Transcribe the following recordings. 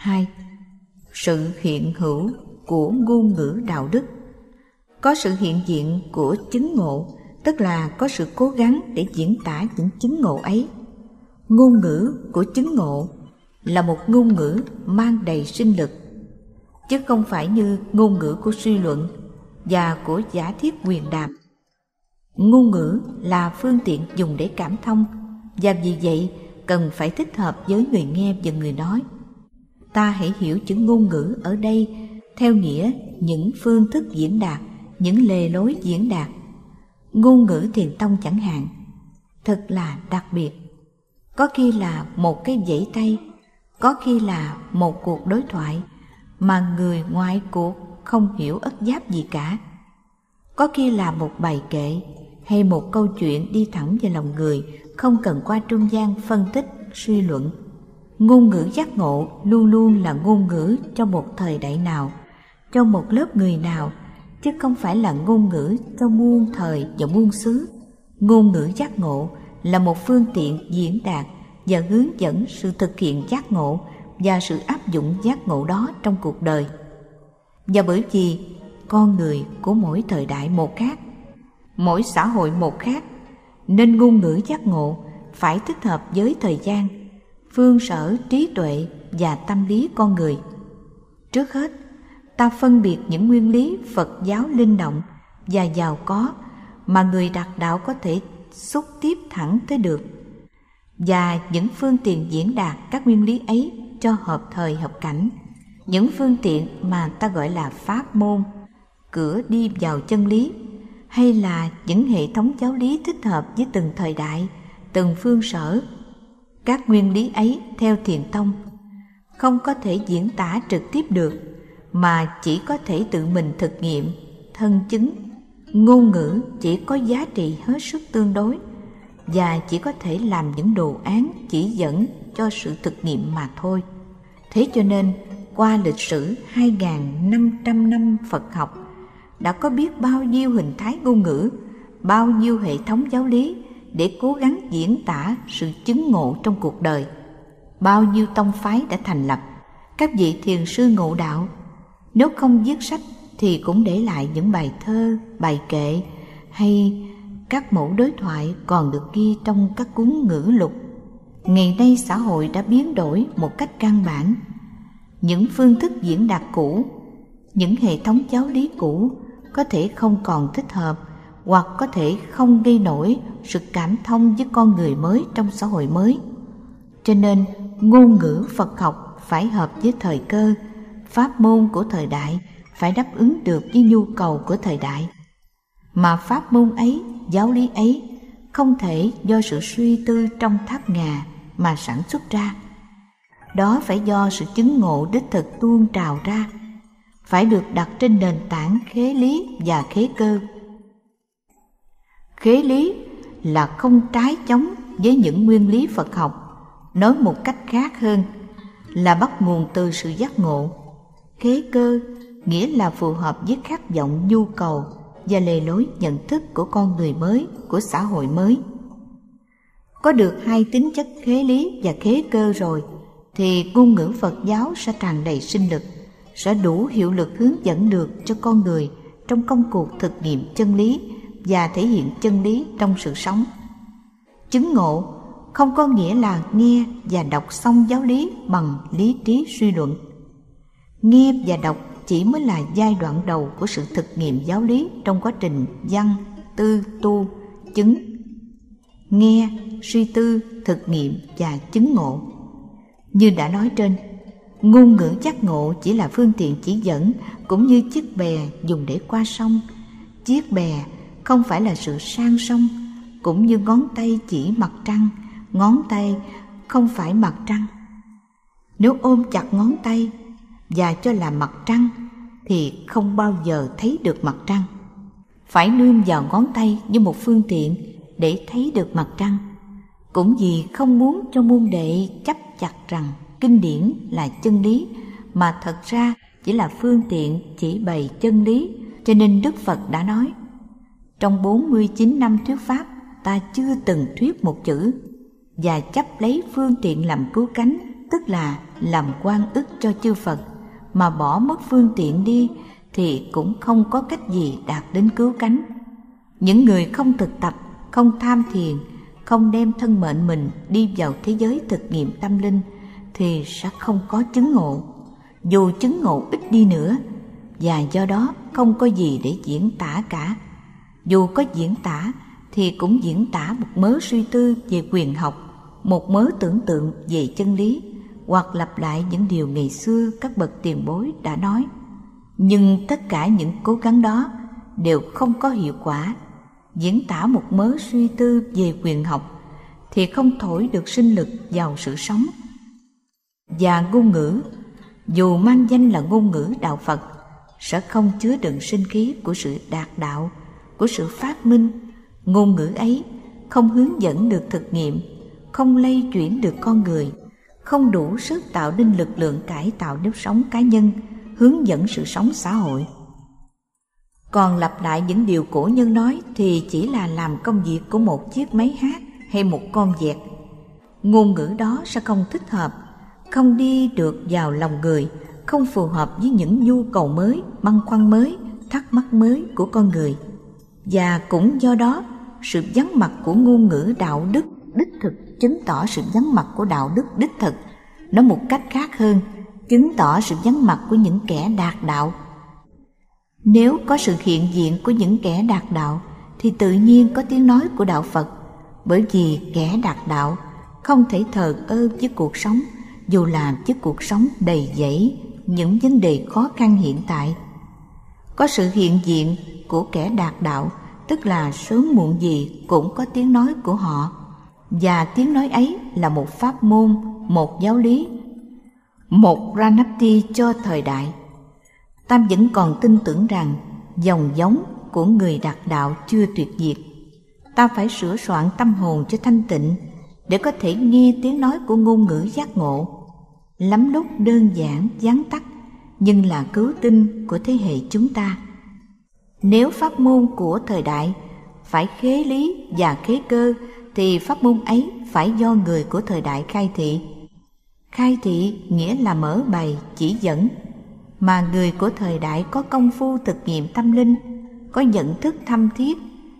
2. Sự hiện hữu của ngôn ngữ đạo đức Có sự hiện diện của chứng ngộ, tức là có sự cố gắng để diễn tả những chứng ngộ ấy. Ngôn ngữ của chứng ngộ là một ngôn ngữ mang đầy sinh lực, chứ không phải như ngôn ngữ của suy luận và của giả thiết quyền đàm. Ngôn ngữ là phương tiện dùng để cảm thông, và vì vậy cần phải thích hợp với người nghe và người nói. Ta hãy hiểu chữ ngôn ngữ ở đây theo nghĩa những phương thức diễn đạt, những lề lối diễn đạt. Ngôn ngữ thiền tông chẳng hạn, thật là đặc biệt. Có khi là một cái dãy tay, có khi là một cuộc đối thoại mà người ngoài cuộc không hiểu ất giáp gì cả. Có khi là một bài kệ hay một câu chuyện đi thẳng vào lòng người không cần qua trung gian phân tích, suy luận. Ngôn ngữ giác ngộ luôn luôn là ngôn ngữ cho một thời đại nào, cho một lớp người nào, chứ không phải là ngôn ngữ cho muôn thời và muôn xứ. Ngôn ngữ giác ngộ là một phương tiện diễn đạt và hướng dẫn sự thực hiện giác ngộ và sự áp dụng giác ngộ đó trong cuộc đời. Và bởi vì con người của mỗi thời đại một khác, mỗi xã hội một khác, nên ngôn ngữ giác ngộ phải thích hợp với thời gian, phương sở trí tuệ và tâm lý con người. Trước hết, ta phân biệt những nguyên lý Phật giáo linh động và giàu có mà người đạt đạo có thể xúc tiếp thẳng tới được và những phương tiện diễn đạt các nguyên lý ấy cho hợp thời hợp cảnh những phương tiện mà ta gọi là pháp môn cửa đi vào chân lý hay là những hệ thống giáo lý thích hợp với từng thời đại từng phương sở các nguyên lý ấy theo thiền tông không có thể diễn tả trực tiếp được mà chỉ có thể tự mình thực nghiệm thân chứng ngôn ngữ chỉ có giá trị hết sức tương đối và chỉ có thể làm những đồ án chỉ dẫn cho sự thực nghiệm mà thôi. Thế cho nên, qua lịch sử 2.500 năm Phật học, đã có biết bao nhiêu hình thái ngôn ngữ, bao nhiêu hệ thống giáo lý để cố gắng diễn tả sự chứng ngộ trong cuộc đời. Bao nhiêu tông phái đã thành lập, các vị thiền sư ngộ đạo. Nếu không viết sách thì cũng để lại những bài thơ, bài kệ hay các mẫu đối thoại còn được ghi trong các cuốn ngữ lục. Ngày nay xã hội đã biến đổi một cách căn bản. Những phương thức diễn đạt cũ, những hệ thống giáo lý cũ có thể không còn thích hợp hoặc có thể không gây nổi sự cảm thông với con người mới trong xã hội mới. Cho nên, ngôn ngữ Phật học phải hợp với thời cơ, pháp môn của thời đại phải đáp ứng được với nhu cầu của thời đại. Mà pháp môn ấy giáo lý ấy không thể do sự suy tư trong tháp ngà mà sản xuất ra đó phải do sự chứng ngộ đích thực tuôn trào ra phải được đặt trên nền tảng khế lý và khế cơ khế lý là không trái chống với những nguyên lý phật học nói một cách khác hơn là bắt nguồn từ sự giác ngộ khế cơ nghĩa là phù hợp với khát vọng nhu cầu và lề lối nhận thức của con người mới, của xã hội mới. Có được hai tính chất khế lý và khế cơ rồi, thì ngôn ngữ Phật giáo sẽ tràn đầy sinh lực, sẽ đủ hiệu lực hướng dẫn được cho con người trong công cuộc thực nghiệm chân lý và thể hiện chân lý trong sự sống. Chứng ngộ không có nghĩa là nghe và đọc xong giáo lý bằng lý trí suy luận. Nghe và đọc chỉ mới là giai đoạn đầu của sự thực nghiệm giáo lý trong quá trình văn, tư, tu, chứng, nghe, suy tư, thực nghiệm và chứng ngộ. Như đã nói trên, ngôn ngữ giác ngộ chỉ là phương tiện chỉ dẫn cũng như chiếc bè dùng để qua sông. Chiếc bè không phải là sự sang sông, cũng như ngón tay chỉ mặt trăng, ngón tay không phải mặt trăng. Nếu ôm chặt ngón tay và cho là mặt trăng thì không bao giờ thấy được mặt trăng. Phải nương vào ngón tay như một phương tiện để thấy được mặt trăng. Cũng vì không muốn cho môn đệ chấp chặt rằng kinh điển là chân lý mà thật ra chỉ là phương tiện chỉ bày chân lý cho nên Đức Phật đã nói trong 49 năm thuyết pháp ta chưa từng thuyết một chữ và chấp lấy phương tiện làm cứu cánh tức là làm quan ức cho chư Phật mà bỏ mất phương tiện đi thì cũng không có cách gì đạt đến cứu cánh. Những người không thực tập, không tham thiền, không đem thân mệnh mình đi vào thế giới thực nghiệm tâm linh thì sẽ không có chứng ngộ. Dù chứng ngộ ít đi nữa và do đó không có gì để diễn tả cả. Dù có diễn tả thì cũng diễn tả một mớ suy tư về quyền học, một mớ tưởng tượng về chân lý hoặc lặp lại những điều ngày xưa các bậc tiền bối đã nói. Nhưng tất cả những cố gắng đó đều không có hiệu quả. Diễn tả một mớ suy tư về quyền học thì không thổi được sinh lực vào sự sống. Và ngôn ngữ, dù mang danh là ngôn ngữ đạo Phật, sẽ không chứa đựng sinh khí của sự đạt đạo, của sự phát minh. Ngôn ngữ ấy không hướng dẫn được thực nghiệm, không lây chuyển được con người, không đủ sức tạo nên lực lượng cải tạo nếp sống cá nhân, hướng dẫn sự sống xã hội. Còn lặp lại những điều cổ nhân nói thì chỉ là làm công việc của một chiếc máy hát hay một con vẹt Ngôn ngữ đó sẽ không thích hợp, không đi được vào lòng người, không phù hợp với những nhu cầu mới, băn khoăn mới, thắc mắc mới của con người. Và cũng do đó, sự vắng mặt của ngôn ngữ đạo đức đích thực chứng tỏ sự vắng mặt của đạo đức đích thực. Nói một cách khác hơn, chứng tỏ sự vắng mặt của những kẻ đạt đạo. Nếu có sự hiện diện của những kẻ đạt đạo, thì tự nhiên có tiếng nói của đạo Phật, bởi vì kẻ đạt đạo không thể thờ ơ với cuộc sống, dù làm với cuộc sống đầy dẫy những vấn đề khó khăn hiện tại. Có sự hiện diện của kẻ đạt đạo, tức là sớm muộn gì cũng có tiếng nói của họ, và tiếng nói ấy là một pháp môn, một giáo lý một Ranapti cho thời đại. Tam vẫn còn tin tưởng rằng dòng giống của người đạt đạo chưa tuyệt diệt. Ta phải sửa soạn tâm hồn cho thanh tịnh để có thể nghe tiếng nói của ngôn ngữ giác ngộ. Lắm lúc đơn giản, gián tắt, nhưng là cứu tinh của thế hệ chúng ta. Nếu pháp môn của thời đại phải khế lý và khế cơ, thì pháp môn ấy phải do người của thời đại khai thị. Khai thị nghĩa là mở bày chỉ dẫn, mà người của thời đại có công phu thực nghiệm tâm linh, có nhận thức thâm thiết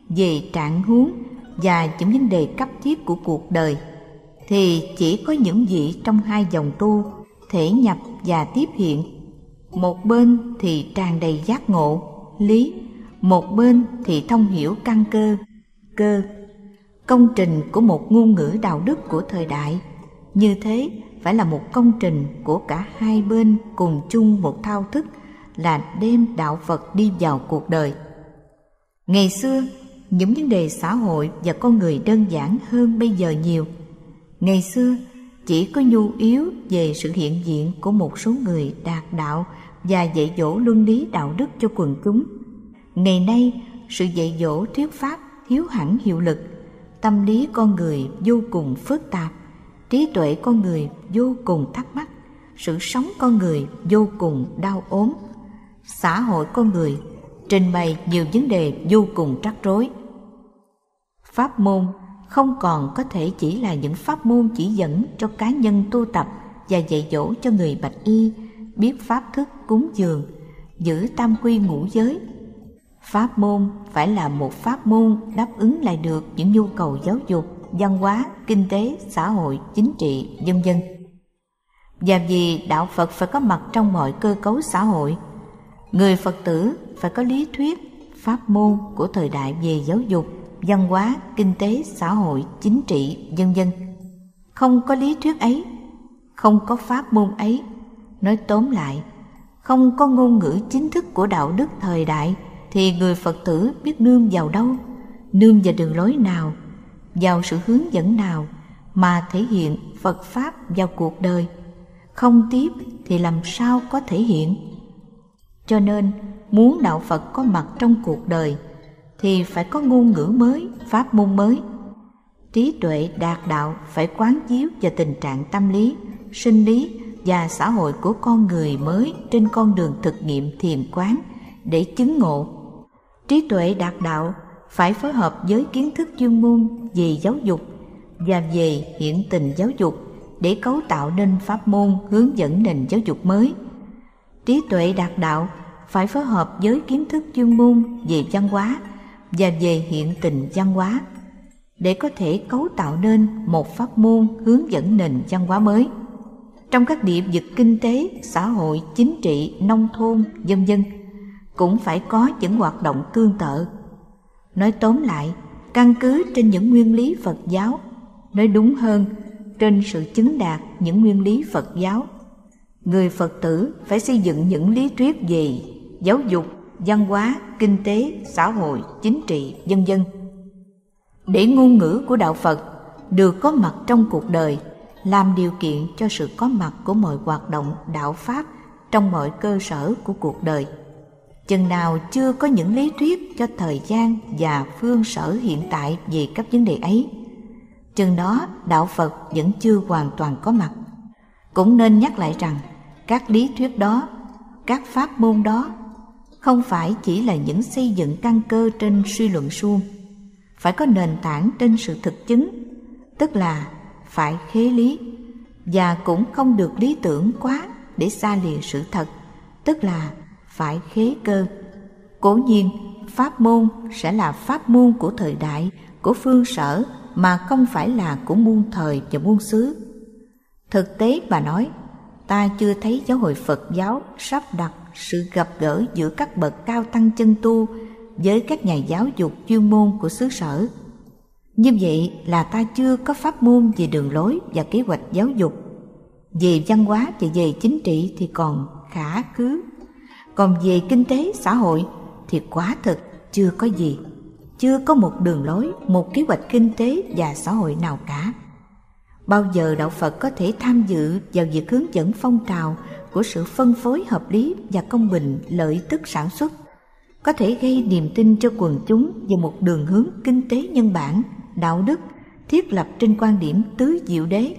về trạng huống và những vấn đề cấp thiết của cuộc đời, thì chỉ có những vị trong hai dòng tu thể nhập và tiếp hiện. Một bên thì tràn đầy giác ngộ, lý một bên thì thông hiểu căn cơ cơ công trình của một ngôn ngữ đạo đức của thời đại như thế phải là một công trình của cả hai bên cùng chung một thao thức là đem đạo Phật đi vào cuộc đời. Ngày xưa, những vấn đề xã hội và con người đơn giản hơn bây giờ nhiều. Ngày xưa, chỉ có nhu yếu về sự hiện diện của một số người đạt đạo và dạy dỗ luân lý đạo đức cho quần chúng. Ngày nay, sự dạy dỗ thuyết pháp thiếu hẳn hiệu lực, tâm lý con người vô cùng phức tạp trí tuệ con người vô cùng thắc mắc sự sống con người vô cùng đau ốm. Xã hội con người trình bày nhiều vấn đề vô cùng rắc rối. Pháp môn không còn có thể chỉ là những pháp môn chỉ dẫn cho cá nhân tu tập và dạy dỗ cho người bạch y biết pháp thức cúng dường giữ tam quy ngũ giới pháp môn phải là một pháp môn đáp ứng lại được những nhu cầu giáo dục văn hóa, kinh tế, xã hội, chính trị, vân vân. Và vì đạo Phật phải có mặt trong mọi cơ cấu xã hội, người Phật tử phải có lý thuyết, pháp môn của thời đại về giáo dục, văn hóa, kinh tế, xã hội, chính trị, vân vân. Không có lý thuyết ấy, không có pháp môn ấy, nói tóm lại, không có ngôn ngữ chính thức của đạo đức thời đại thì người Phật tử biết nương vào đâu, nương vào đường lối nào vào sự hướng dẫn nào mà thể hiện Phật Pháp vào cuộc đời. Không tiếp thì làm sao có thể hiện? Cho nên, muốn đạo Phật có mặt trong cuộc đời thì phải có ngôn ngữ mới, pháp môn mới. Trí tuệ đạt đạo phải quán chiếu vào tình trạng tâm lý, sinh lý và xã hội của con người mới trên con đường thực nghiệm thiền quán để chứng ngộ. Trí tuệ đạt đạo phải phối hợp với kiến thức chuyên môn về giáo dục và về hiện tình giáo dục để cấu tạo nên pháp môn hướng dẫn nền giáo dục mới. Trí tuệ đạt đạo phải phối hợp với kiến thức chuyên môn về văn hóa và về hiện tình văn hóa để có thể cấu tạo nên một pháp môn hướng dẫn nền văn hóa mới. Trong các địa vực kinh tế, xã hội, chính trị, nông thôn, vân dân cũng phải có những hoạt động tương tự. Nói tóm lại, căn cứ trên những nguyên lý Phật giáo, nói đúng hơn, trên sự chứng đạt những nguyên lý Phật giáo. Người Phật tử phải xây dựng những lý thuyết về giáo dục, văn hóa, kinh tế, xã hội, chính trị, vân vân để ngôn ngữ của đạo Phật được có mặt trong cuộc đời làm điều kiện cho sự có mặt của mọi hoạt động đạo Pháp trong mọi cơ sở của cuộc đời. Chừng nào chưa có những lý thuyết cho thời gian và phương sở hiện tại về các vấn đề ấy, chừng đó đạo Phật vẫn chưa hoàn toàn có mặt. Cũng nên nhắc lại rằng các lý thuyết đó, các pháp môn đó không phải chỉ là những xây dựng căn cơ trên suy luận suông phải có nền tảng trên sự thực chứng tức là phải khế lý và cũng không được lý tưởng quá để xa lìa sự thật tức là phải khế cơ cố nhiên, pháp môn sẽ là pháp môn của thời đại, của phương sở, mà không phải là của muôn thời và muôn xứ thực tế mà nói, ta chưa thấy giáo hội phật giáo sắp đặt sự gặp gỡ giữa các bậc cao tăng chân tu với các nhà giáo dục chuyên môn của xứ sở. Như vậy là ta chưa có pháp môn về đường lối và kế hoạch giáo dục. Về văn hóa và về chính trị thì còn khả cứ. Còn về kinh tế xã hội thì quá thực chưa có gì. Chưa có một đường lối, một kế hoạch kinh tế và xã hội nào cả. Bao giờ đạo Phật có thể tham dự vào việc hướng dẫn phong trào của sự phân phối hợp lý và công bình lợi tức sản xuất có thể gây niềm tin cho quần chúng về một đường hướng kinh tế nhân bản, đạo đức, thiết lập trên quan điểm tứ diệu đế.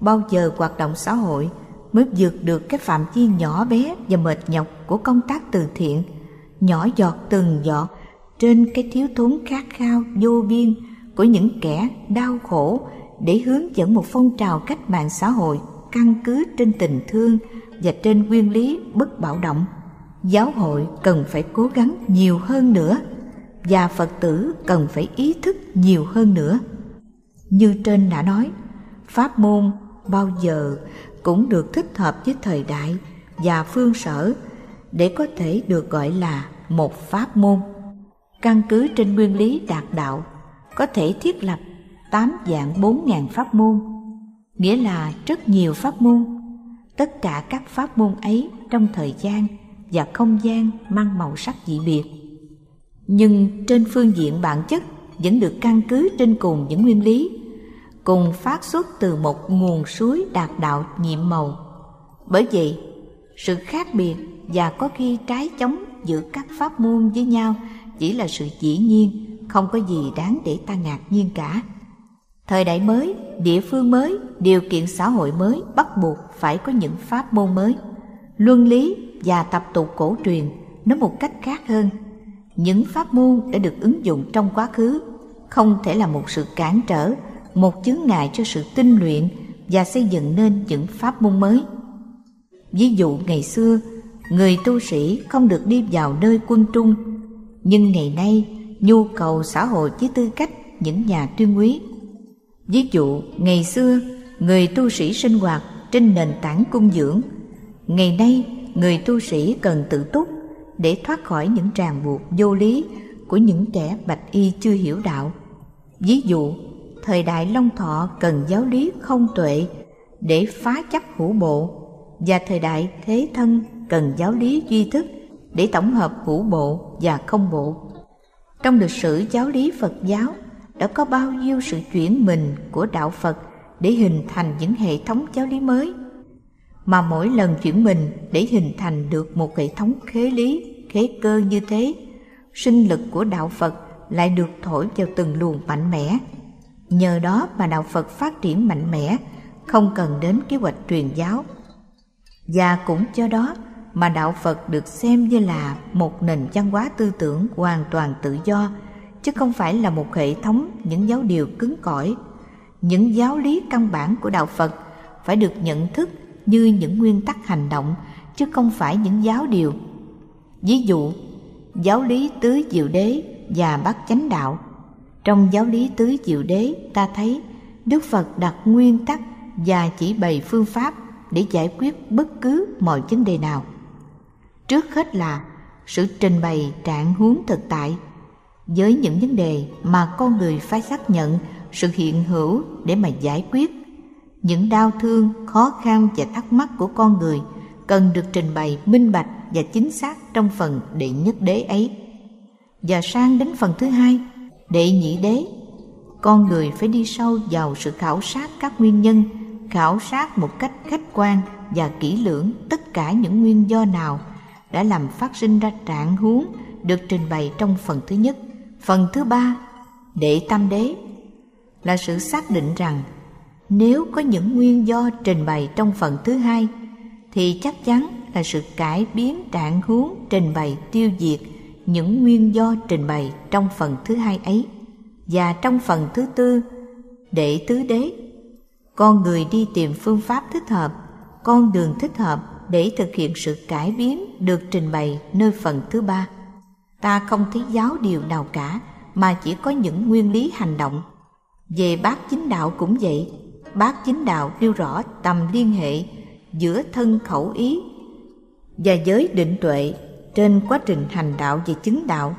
Bao giờ hoạt động xã hội mới vượt được cái phạm vi nhỏ bé và mệt nhọc của công tác từ thiện, nhỏ giọt từng giọt trên cái thiếu thốn khát khao vô biên của những kẻ đau khổ để hướng dẫn một phong trào cách mạng xã hội căn cứ trên tình thương và trên nguyên lý bất bạo động. Giáo hội cần phải cố gắng nhiều hơn nữa và phật tử cần phải ý thức nhiều hơn nữa. Như trên đã nói pháp môn bao giờ cũng được thích hợp với thời đại và phương sở để có thể được gọi là một pháp môn. Căn cứ trên nguyên lý đạt đạo, có thể thiết lập tám dạng bốn ngàn pháp môn, nghĩa là rất nhiều pháp môn. Tất cả các pháp môn ấy trong thời gian và không gian mang màu sắc dị biệt. Nhưng trên phương diện bản chất vẫn được căn cứ trên cùng những nguyên lý cùng phát xuất từ một nguồn suối đạt đạo nhiệm màu. Bởi vậy, sự khác biệt và có khi trái chống giữa các pháp môn với nhau chỉ là sự dĩ nhiên, không có gì đáng để ta ngạc nhiên cả. Thời đại mới, địa phương mới, điều kiện xã hội mới bắt buộc phải có những pháp môn mới. Luân lý và tập tục cổ truyền nói một cách khác hơn. Những pháp môn đã được ứng dụng trong quá khứ không thể là một sự cản trở một chướng ngại cho sự tinh luyện và xây dựng nên những pháp môn mới ví dụ ngày xưa người tu sĩ không được đi vào nơi quân trung nhưng ngày nay nhu cầu xã hội với tư cách những nhà tuyên quý ví dụ ngày xưa người tu sĩ sinh hoạt trên nền tảng cung dưỡng ngày nay người tu sĩ cần tự túc để thoát khỏi những ràng buộc vô lý của những kẻ bạch y chưa hiểu đạo. Ví dụ, thời đại Long Thọ cần giáo lý không tuệ để phá chấp hữu bộ và thời đại Thế Thân cần giáo lý duy thức để tổng hợp hữu bộ và không bộ. Trong lịch sử giáo lý Phật giáo đã có bao nhiêu sự chuyển mình của đạo Phật để hình thành những hệ thống giáo lý mới mà mỗi lần chuyển mình để hình thành được một hệ thống khế lý, khế cơ như thế, sinh lực của đạo Phật lại được thổi vào từng luồng mạnh mẽ. Nhờ đó mà đạo Phật phát triển mạnh mẽ, không cần đến kế hoạch truyền giáo. Và cũng cho đó mà đạo Phật được xem như là một nền văn hóa tư tưởng hoàn toàn tự do, chứ không phải là một hệ thống những giáo điều cứng cỏi. Những giáo lý căn bản của đạo Phật phải được nhận thức như những nguyên tắc hành động chứ không phải những giáo điều ví dụ giáo lý tứ diệu đế và bát chánh đạo trong giáo lý tứ diệu đế, ta thấy đức phật đặt nguyên tắc và chỉ bày phương pháp để giải quyết bất cứ mọi vấn đề nào. Trước hết là sự trình bày trạng huống thực tại với những vấn đề mà con người phải xác nhận sự hiện hữu để mà giải quyết. Những đau thương, khó khăn và thắc mắc của con người cần được trình bày minh bạch và chính xác trong phần đệ nhất đế ấy. Và sang đến phần thứ hai đệ nhị đế, con người phải đi sâu vào sự khảo sát các nguyên nhân, khảo sát một cách khách quan và kỹ lưỡng tất cả những nguyên do nào đã làm phát sinh ra trạng huống được trình bày trong phần thứ nhất. Phần thứ ba đệ tam đế, là sự xác định rằng nếu có những nguyên do trình bày trong phần thứ hai, thì chắc chắn là sự cải biến trạng huống trình bày tiêu diệt những nguyên do trình bày trong phần thứ hai ấy và trong phần thứ tư để tứ đế. Con người đi tìm phương pháp thích hợp, con đường thích hợp để thực hiện sự cải biến được trình bày nơi phần thứ ba. Ta không thấy giáo điều nào cả, mà chỉ có những nguyên lý hành động. Về bác chính đạo cũng vậy bác chính đạo nêu rõ tầm liên hệ giữa thân khẩu ý và giới định tuệ trên quá trình hành đạo và chứng đạo.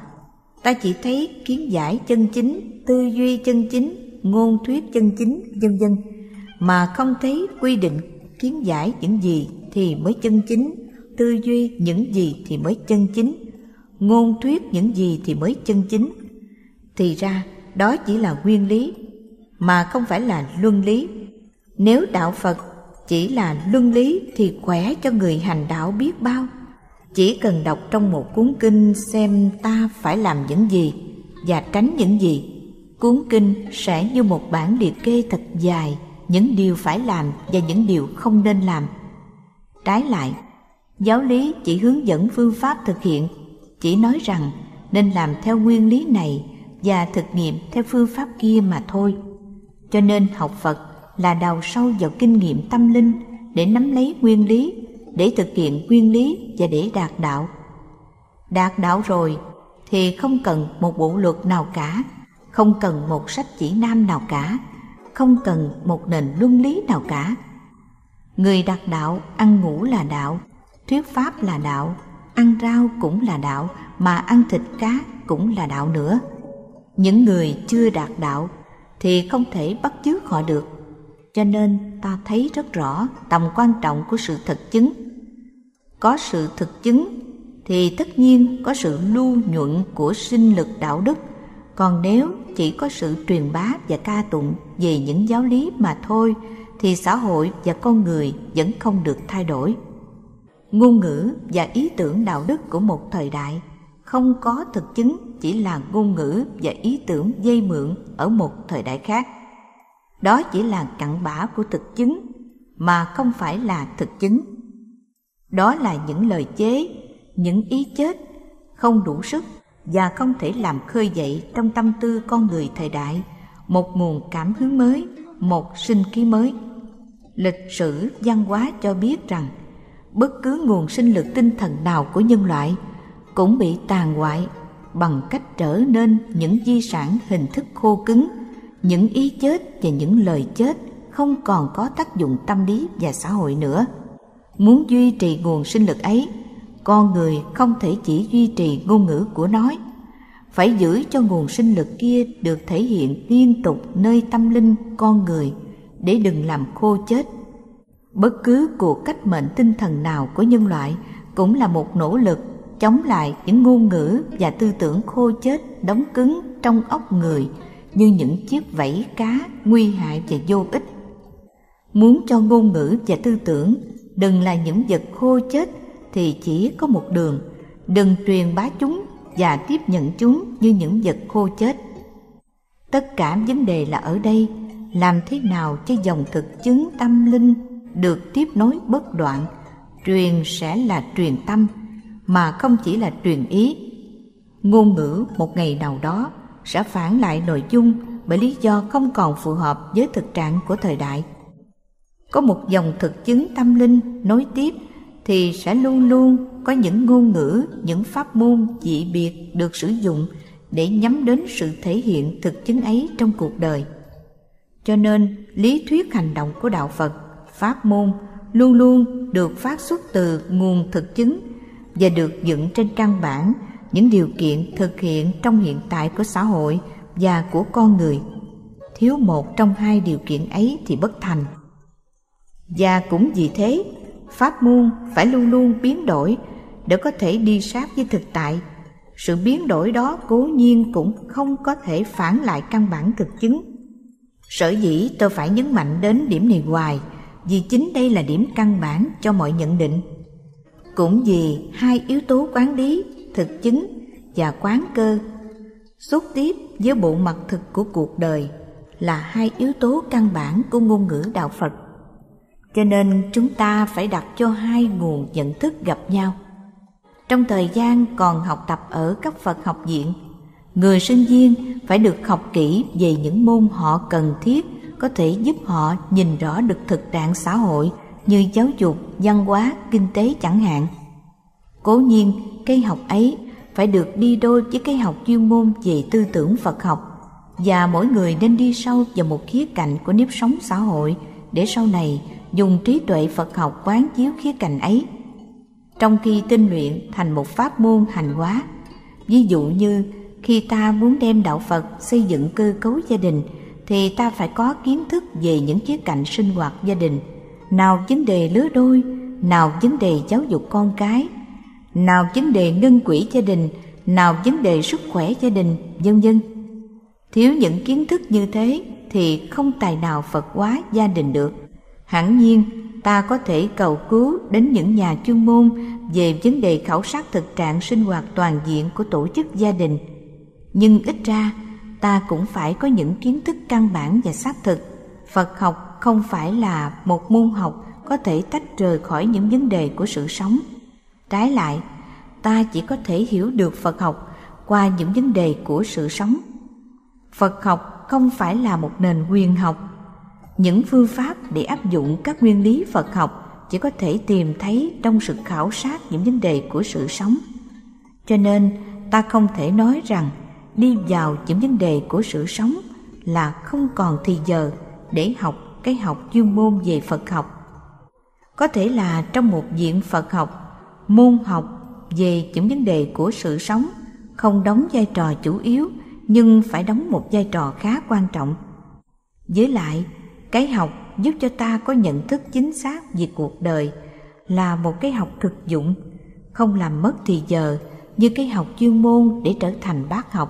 Ta chỉ thấy kiến giải chân chính, tư duy chân chính, ngôn thuyết chân chính, vân vân. Mà không thấy quy định kiến giải những gì thì mới chân chính, tư duy những gì thì mới chân chính, ngôn thuyết những gì thì mới chân chính. Thì ra, đó chỉ là nguyên lý, mà không phải là luân lý. Nếu đạo phật chỉ là luân lý thì khỏe cho người hành đạo biết bao chỉ cần đọc trong một cuốn kinh xem ta phải làm những gì và tránh những gì. Cuốn kinh sẽ như một bản liệt kê thật dài, những điều phải làm và những điều không nên làm. Trái lại, giáo lý chỉ hướng dẫn phương pháp thực hiện, chỉ nói rằng nên làm theo nguyên lý này và thực nghiệm theo phương pháp kia mà thôi. Cho nên học phật là đào sâu vào kinh nghiệm tâm linh để nắm lấy nguyên lý để thực hiện nguyên lý và để đạt đạo. Đạt đạo rồi thì không cần một bộ luật nào cả, không cần một sách chỉ nam nào cả, không cần một nền luân lý nào cả. Người đạt đạo ăn ngủ là đạo, thuyết pháp là đạo, ăn rau cũng là đạo, mà ăn thịt cá cũng là đạo nữa. Những người chưa đạt đạo thì không thể bắt chước họ được. Cho nên ta thấy rất rõ tầm quan trọng của sự thực chứng có sự thực chứng, thì tất nhiên có sự lưu nhuận của sinh lực đạo đức. Còn nếu chỉ có sự truyền bá và ca tụng về những giáo lý mà thôi, thì xã hội và con người vẫn không được thay đổi. Ngôn ngữ và ý tưởng đạo đức của một thời đại không có thực chứng, chỉ là ngôn ngữ và ý tưởng dây mượn ở một thời đại khác. Đó chỉ là cặn bã của thực chứng, mà không phải là thực chứng đó là những lời chế, những ý chết, không đủ sức và không thể làm khơi dậy trong tâm tư con người thời đại một nguồn cảm hứng mới, một sinh khí mới. Lịch sử, văn hóa cho biết rằng bất cứ nguồn sinh lực tinh thần nào của nhân loại cũng bị tàn hoại bằng cách trở nên những di sản hình thức khô cứng, những ý chết và những lời chết không còn có tác dụng tâm lý và xã hội nữa muốn duy trì nguồn sinh lực ấy, con người không thể chỉ duy trì ngôn ngữ của nói phải giữ cho nguồn sinh lực kia được thể hiện liên tục nơi tâm linh con người để đừng làm khô chết. Bất cứ cuộc cách mệnh tinh thần nào của nhân loại cũng là một nỗ lực chống lại những ngôn ngữ và tư tưởng khô chết đóng cứng trong óc người như những chiếc vảy cá nguy hại và vô ích. Muốn cho ngôn ngữ và tư tưởng đừng là những vật khô chết thì chỉ có một đường. Đừng truyền bá chúng và tiếp nhận chúng như những vật khô chết. Tất cả vấn đề là ở đây. Làm thế nào cho dòng thực chứng tâm linh được tiếp nối bất đoạn? Truyền sẽ là truyền tâm, mà không chỉ là truyền ý. Ngôn ngữ một ngày nào đó sẽ phản lại nội dung bởi lý do không còn phù hợp với thực trạng của thời đại có một dòng thực chứng tâm linh nối tiếp thì sẽ luôn luôn có những ngôn ngữ, những pháp môn dị biệt được sử dụng để nhắm đến sự thể hiện thực chứng ấy trong cuộc đời. Cho nên, lý thuyết hành động của đạo Phật, pháp môn luôn luôn được phát xuất từ nguồn thực chứng và được dựng trên căn bản những điều kiện thực hiện trong hiện tại của xã hội và của con người. Thiếu một trong hai điều kiện ấy thì bất thành. Và cũng vì thế, pháp môn phải luôn luôn biến đổi để có thể đi sát với thực tại. Sự biến đổi đó cố nhiên cũng không có thể phản lại căn bản thực chứng. Sở dĩ tôi phải nhấn mạnh đến điểm này hoài vì chính đây là điểm căn bản cho mọi nhận định. Cũng vì hai yếu tố quán lý, thực chứng và quán cơ xúc tiếp với bộ mặt thực của cuộc đời là hai yếu tố căn bản của ngôn ngữ đạo Phật. Cho nên chúng ta phải đặt cho hai nguồn nhận thức gặp nhau. Trong thời gian còn học tập ở các Phật học viện, người sinh viên phải được học kỹ về những môn họ cần thiết có thể giúp họ nhìn rõ được thực trạng xã hội như giáo dục, văn hóa, kinh tế chẳng hạn. Cố nhiên, cây học ấy phải được đi đôi với cây học chuyên môn về tư tưởng Phật học và mỗi người nên đi sâu vào một khía cạnh của nếp sống xã hội để sau này dùng trí tuệ Phật học quán chiếu khía cạnh ấy. Trong khi tinh luyện thành một pháp môn hành hóa, ví dụ như khi ta muốn đem đạo Phật xây dựng cơ cấu gia đình thì ta phải có kiến thức về những khía cạnh sinh hoạt gia đình, nào vấn đề lứa đôi, nào vấn đề giáo dục con cái, nào vấn đề ngân quỹ gia đình, nào vấn đề sức khỏe gia đình, vân vân. Thiếu những kiến thức như thế thì không tài nào Phật hóa gia đình được. Hẳn nhiên, ta có thể cầu cứu đến những nhà chuyên môn về vấn đề khảo sát thực trạng sinh hoạt toàn diện của tổ chức gia đình. Nhưng ít ra, ta cũng phải có những kiến thức căn bản và xác thực. Phật học không phải là một môn học có thể tách rời khỏi những vấn đề của sự sống. Trái lại, ta chỉ có thể hiểu được Phật học qua những vấn đề của sự sống. Phật học không phải là một nền quyền học. Những phương pháp để áp dụng các nguyên lý Phật học chỉ có thể tìm thấy trong sự khảo sát những vấn đề của sự sống. Cho nên, ta không thể nói rằng đi vào những vấn đề của sự sống là không còn thì giờ để học cái học chuyên môn về Phật học. Có thể là trong một diện Phật học, môn học về những vấn đề của sự sống không đóng vai trò chủ yếu nhưng phải đóng một vai trò khá quan trọng. Với lại, cái học giúp cho ta có nhận thức chính xác về cuộc đời là một cái học thực dụng, không làm mất thì giờ như cái học chuyên môn để trở thành bác học.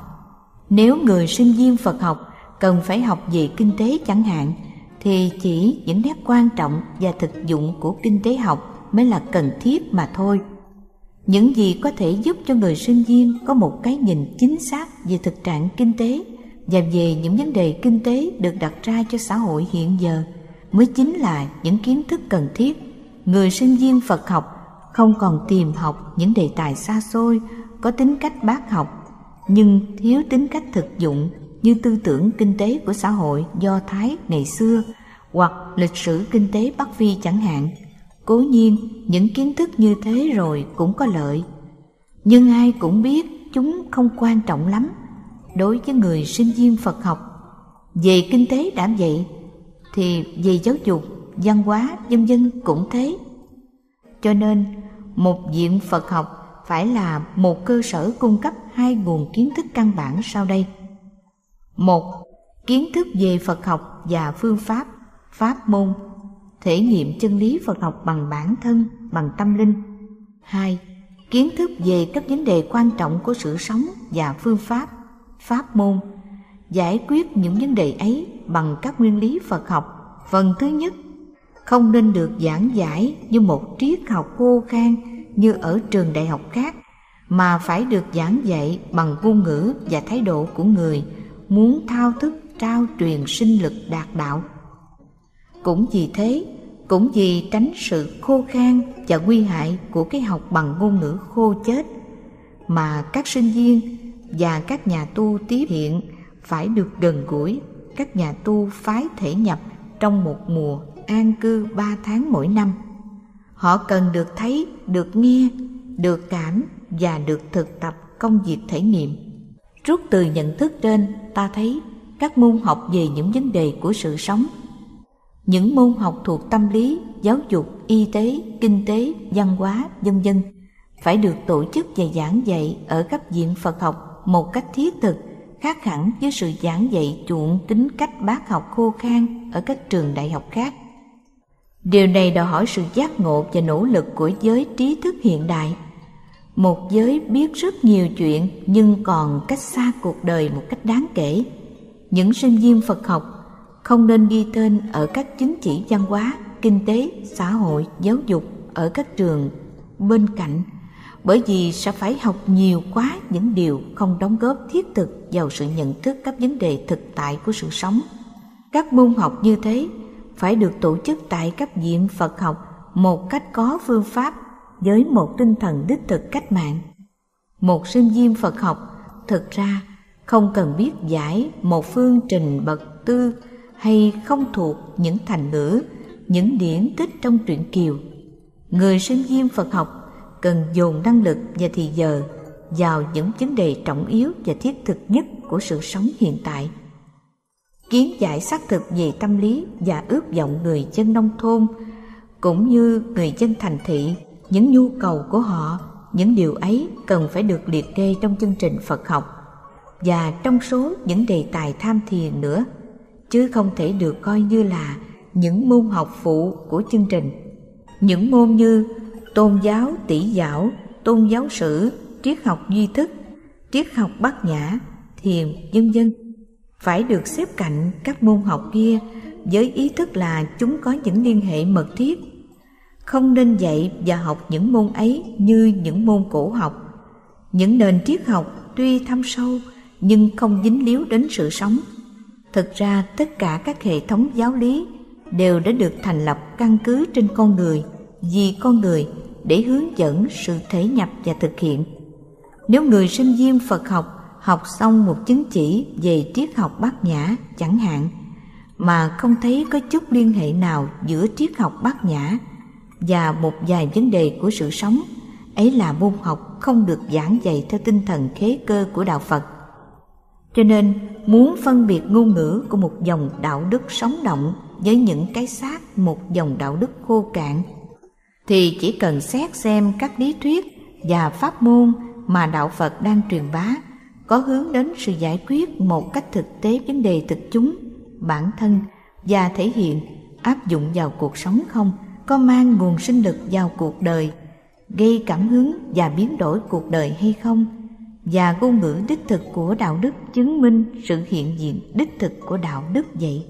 Nếu người sinh viên Phật học cần phải học về kinh tế chẳng hạn, thì chỉ những nét quan trọng và thực dụng của kinh tế học mới là cần thiết mà thôi. Những gì có thể giúp cho người sinh viên có một cái nhìn chính xác về thực trạng kinh tế và về những vấn đề kinh tế được đặt ra cho xã hội hiện giờ mới chính là những kiến thức cần thiết. Người sinh viên Phật học không còn tìm học những đề tài xa xôi, có tính cách bác học nhưng thiếu tính cách thực dụng như tư tưởng kinh tế của xã hội do Thái ngày xưa hoặc lịch sử kinh tế Bắc Phi chẳng hạn. Cố nhiên, những kiến thức như thế rồi cũng có lợi. Nhưng ai cũng biết chúng không quan trọng lắm đối với người sinh viên Phật học. Về kinh tế đã vậy, thì về giáo dục, văn hóa, dân dân cũng thế. Cho nên, một viện Phật học phải là một cơ sở cung cấp hai nguồn kiến thức căn bản sau đây. Một, kiến thức về Phật học và phương pháp, pháp môn, thể nghiệm chân lý Phật học bằng bản thân, bằng tâm linh. Hai, kiến thức về các vấn đề quan trọng của sự sống và phương pháp, pháp môn, giải quyết những vấn đề ấy bằng các nguyên lý Phật học. Phần thứ nhất, không nên được giảng giải như một triết học khô khan như ở trường đại học khác mà phải được giảng dạy bằng ngôn ngữ và thái độ của người muốn thao thức trao truyền sinh lực đạt đạo. Cũng vì thế, cũng vì tránh sự khô khan và nguy hại của cái học bằng ngôn ngữ khô chết mà các sinh viên và các nhà tu tiếp hiện phải được gần gũi các nhà tu phái thể nhập trong một mùa an cư ba tháng mỗi năm. Họ cần được thấy, được nghe, được cảm và được thực tập công việc thể nghiệm. Rút từ nhận thức trên, ta thấy các môn học về những vấn đề của sự sống. Những môn học thuộc tâm lý, giáo dục, y tế, kinh tế, văn hóa, vân vân phải được tổ chức và giảng dạy ở các viện Phật học một cách thiết thực, khác hẳn với sự giảng dạy chuộng tính cách bác học khô khan ở các trường đại học khác. Điều này đòi hỏi sự giác ngộ và nỗ lực của giới trí thức hiện đại. Một giới biết rất nhiều chuyện nhưng còn cách xa cuộc đời một cách đáng kể. Những sinh viên Phật học không nên ghi tên ở các chứng chỉ văn hóa, kinh tế, xã hội, giáo dục ở các trường bên cạnh bởi vì sẽ phải học nhiều quá những điều không đóng góp thiết thực vào sự nhận thức các vấn đề thực tại của sự sống. Các môn học như thế phải được tổ chức tại các viện Phật học một cách có phương pháp với một tinh thần đích thực cách mạng. Một sinh viên Phật học thực ra không cần biết giải một phương trình bậc tư hay không thuộc những thành ngữ, những điển tích trong truyện Kiều. Người sinh viên Phật học cần dồn năng lực và thì giờ vào những vấn đề trọng yếu và thiết thực nhất của sự sống hiện tại. Kiến giải xác thực về tâm lý và ước vọng người dân nông thôn cũng như người dân thành thị, những nhu cầu của họ, những điều ấy cần phải được liệt kê trong chương trình Phật học và trong số những đề tài tham thiền nữa, chứ không thể được coi như là những môn học phụ của chương trình. Những môn như tôn giáo tỷ giáo, tôn giáo sử, triết học duy thức, triết học bát nhã, thiền, vân vân phải được xếp cạnh các môn học kia với ý thức là chúng có những liên hệ mật thiết. Không nên dạy và học những môn ấy như những môn cổ học. Những nền triết học tuy thâm sâu nhưng không dính líu đến sự sống. Thực ra tất cả các hệ thống giáo lý đều đã được thành lập căn cứ trên con người, vì con người để hướng dẫn sự thể nhập và thực hiện. Nếu người sinh viên Phật học học xong một chứng chỉ về triết học bát nhã chẳng hạn, mà không thấy có chút liên hệ nào giữa triết học bát nhã và một vài vấn đề của sự sống, ấy là môn học không được giảng dạy theo tinh thần khế cơ của Đạo Phật. Cho nên, muốn phân biệt ngôn ngữ của một dòng đạo đức sống động với những cái xác một dòng đạo đức khô cạn thì chỉ cần xét xem các lý thuyết và pháp môn mà đạo Phật đang truyền bá có hướng đến sự giải quyết một cách thực tế vấn đề thực chúng, bản thân và thể hiện áp dụng vào cuộc sống không, có mang nguồn sinh lực vào cuộc đời, gây cảm hứng và biến đổi cuộc đời hay không, và ngôn ngữ đích thực của đạo đức chứng minh sự hiện diện đích thực của đạo đức vậy.